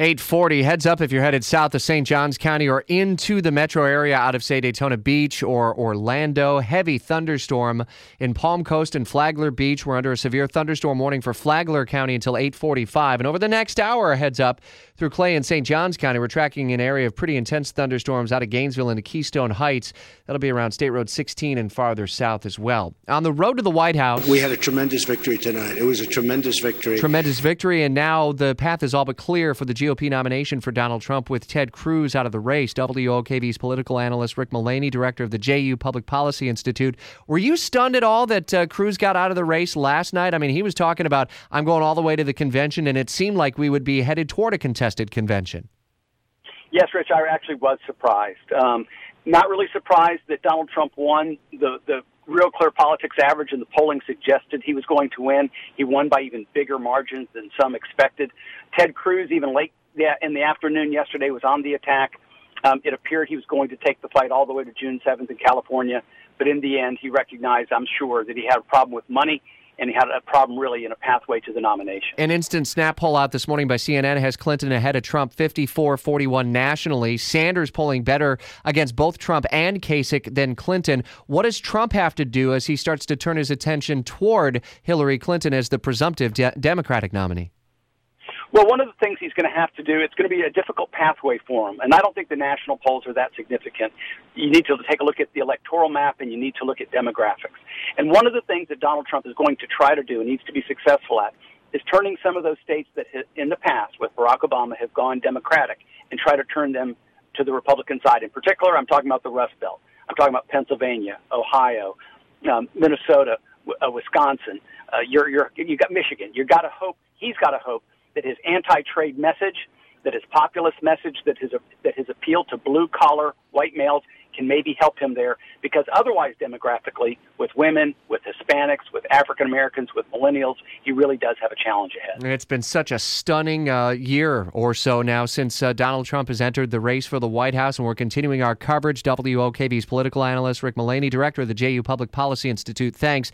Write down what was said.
840 heads up if you're headed south of St. Johns County or into the metro area out of say Daytona Beach or Orlando. Heavy thunderstorm in Palm Coast and Flagler Beach. We're under a severe thunderstorm warning for Flagler County until 845. And over the next hour, heads up through Clay and St. Johns County. We're tracking an area of pretty intense thunderstorms out of Gainesville into Keystone Heights. That'll be around State Road 16 and farther south as well. On the road to the White House. We had a tremendous victory tonight. It was a tremendous victory. Tremendous victory. And now the path is all but clear for the GOP nomination for Donald Trump with Ted Cruz out of the race. WOKV's political analyst Rick Mullaney, director of the JU Public Policy Institute. Were you stunned at all that uh, Cruz got out of the race last night? I mean, he was talking about, I'm going all the way to the convention, and it seemed like we would be headed toward a contested convention. Yes, Rich, I actually was surprised. Um, not really surprised that Donald Trump won. The, the Real Clear Politics average and the polling suggested he was going to win. He won by even bigger margins than some expected. Ted Cruz, even late in the afternoon yesterday, was on the attack. Um, it appeared he was going to take the fight all the way to June 7th in California, but in the end, he recognized, I'm sure, that he had a problem with money and he had a problem really in a pathway to the nomination. An instant snap poll out this morning by CNN has Clinton ahead of Trump 54 41 nationally. Sanders polling better against both Trump and Kasich than Clinton. What does Trump have to do as he starts to turn his attention toward Hillary Clinton as the presumptive de- Democratic nominee? Well, one of the things he's going to have to do, it's going to be a difficult pathway for him. And I don't think the national polls are that significant. You need to take a look at the electoral map and you need to look at demographics. And one of the things that Donald Trump is going to try to do and needs to be successful at is turning some of those states that in the past with Barack Obama have gone Democratic and try to turn them to the Republican side. In particular, I'm talking about the Rust Belt. I'm talking about Pennsylvania, Ohio, um, Minnesota, uh, Wisconsin. Uh, you're, you're, you got Michigan. You've got to hope, he's got to hope that his anti-trade message, that his populist message, that his that his appeal to blue collar white males can maybe help him there. Because otherwise demographically with women with hispanics with african americans with millennials he really does have a challenge ahead. It's been such a stunning uh, year or so now since uh, donald trump has entered the race for the white house and we're continuing our coverage. Wokv's political analyst rick mullaney director of the ju public policy institute. Thanks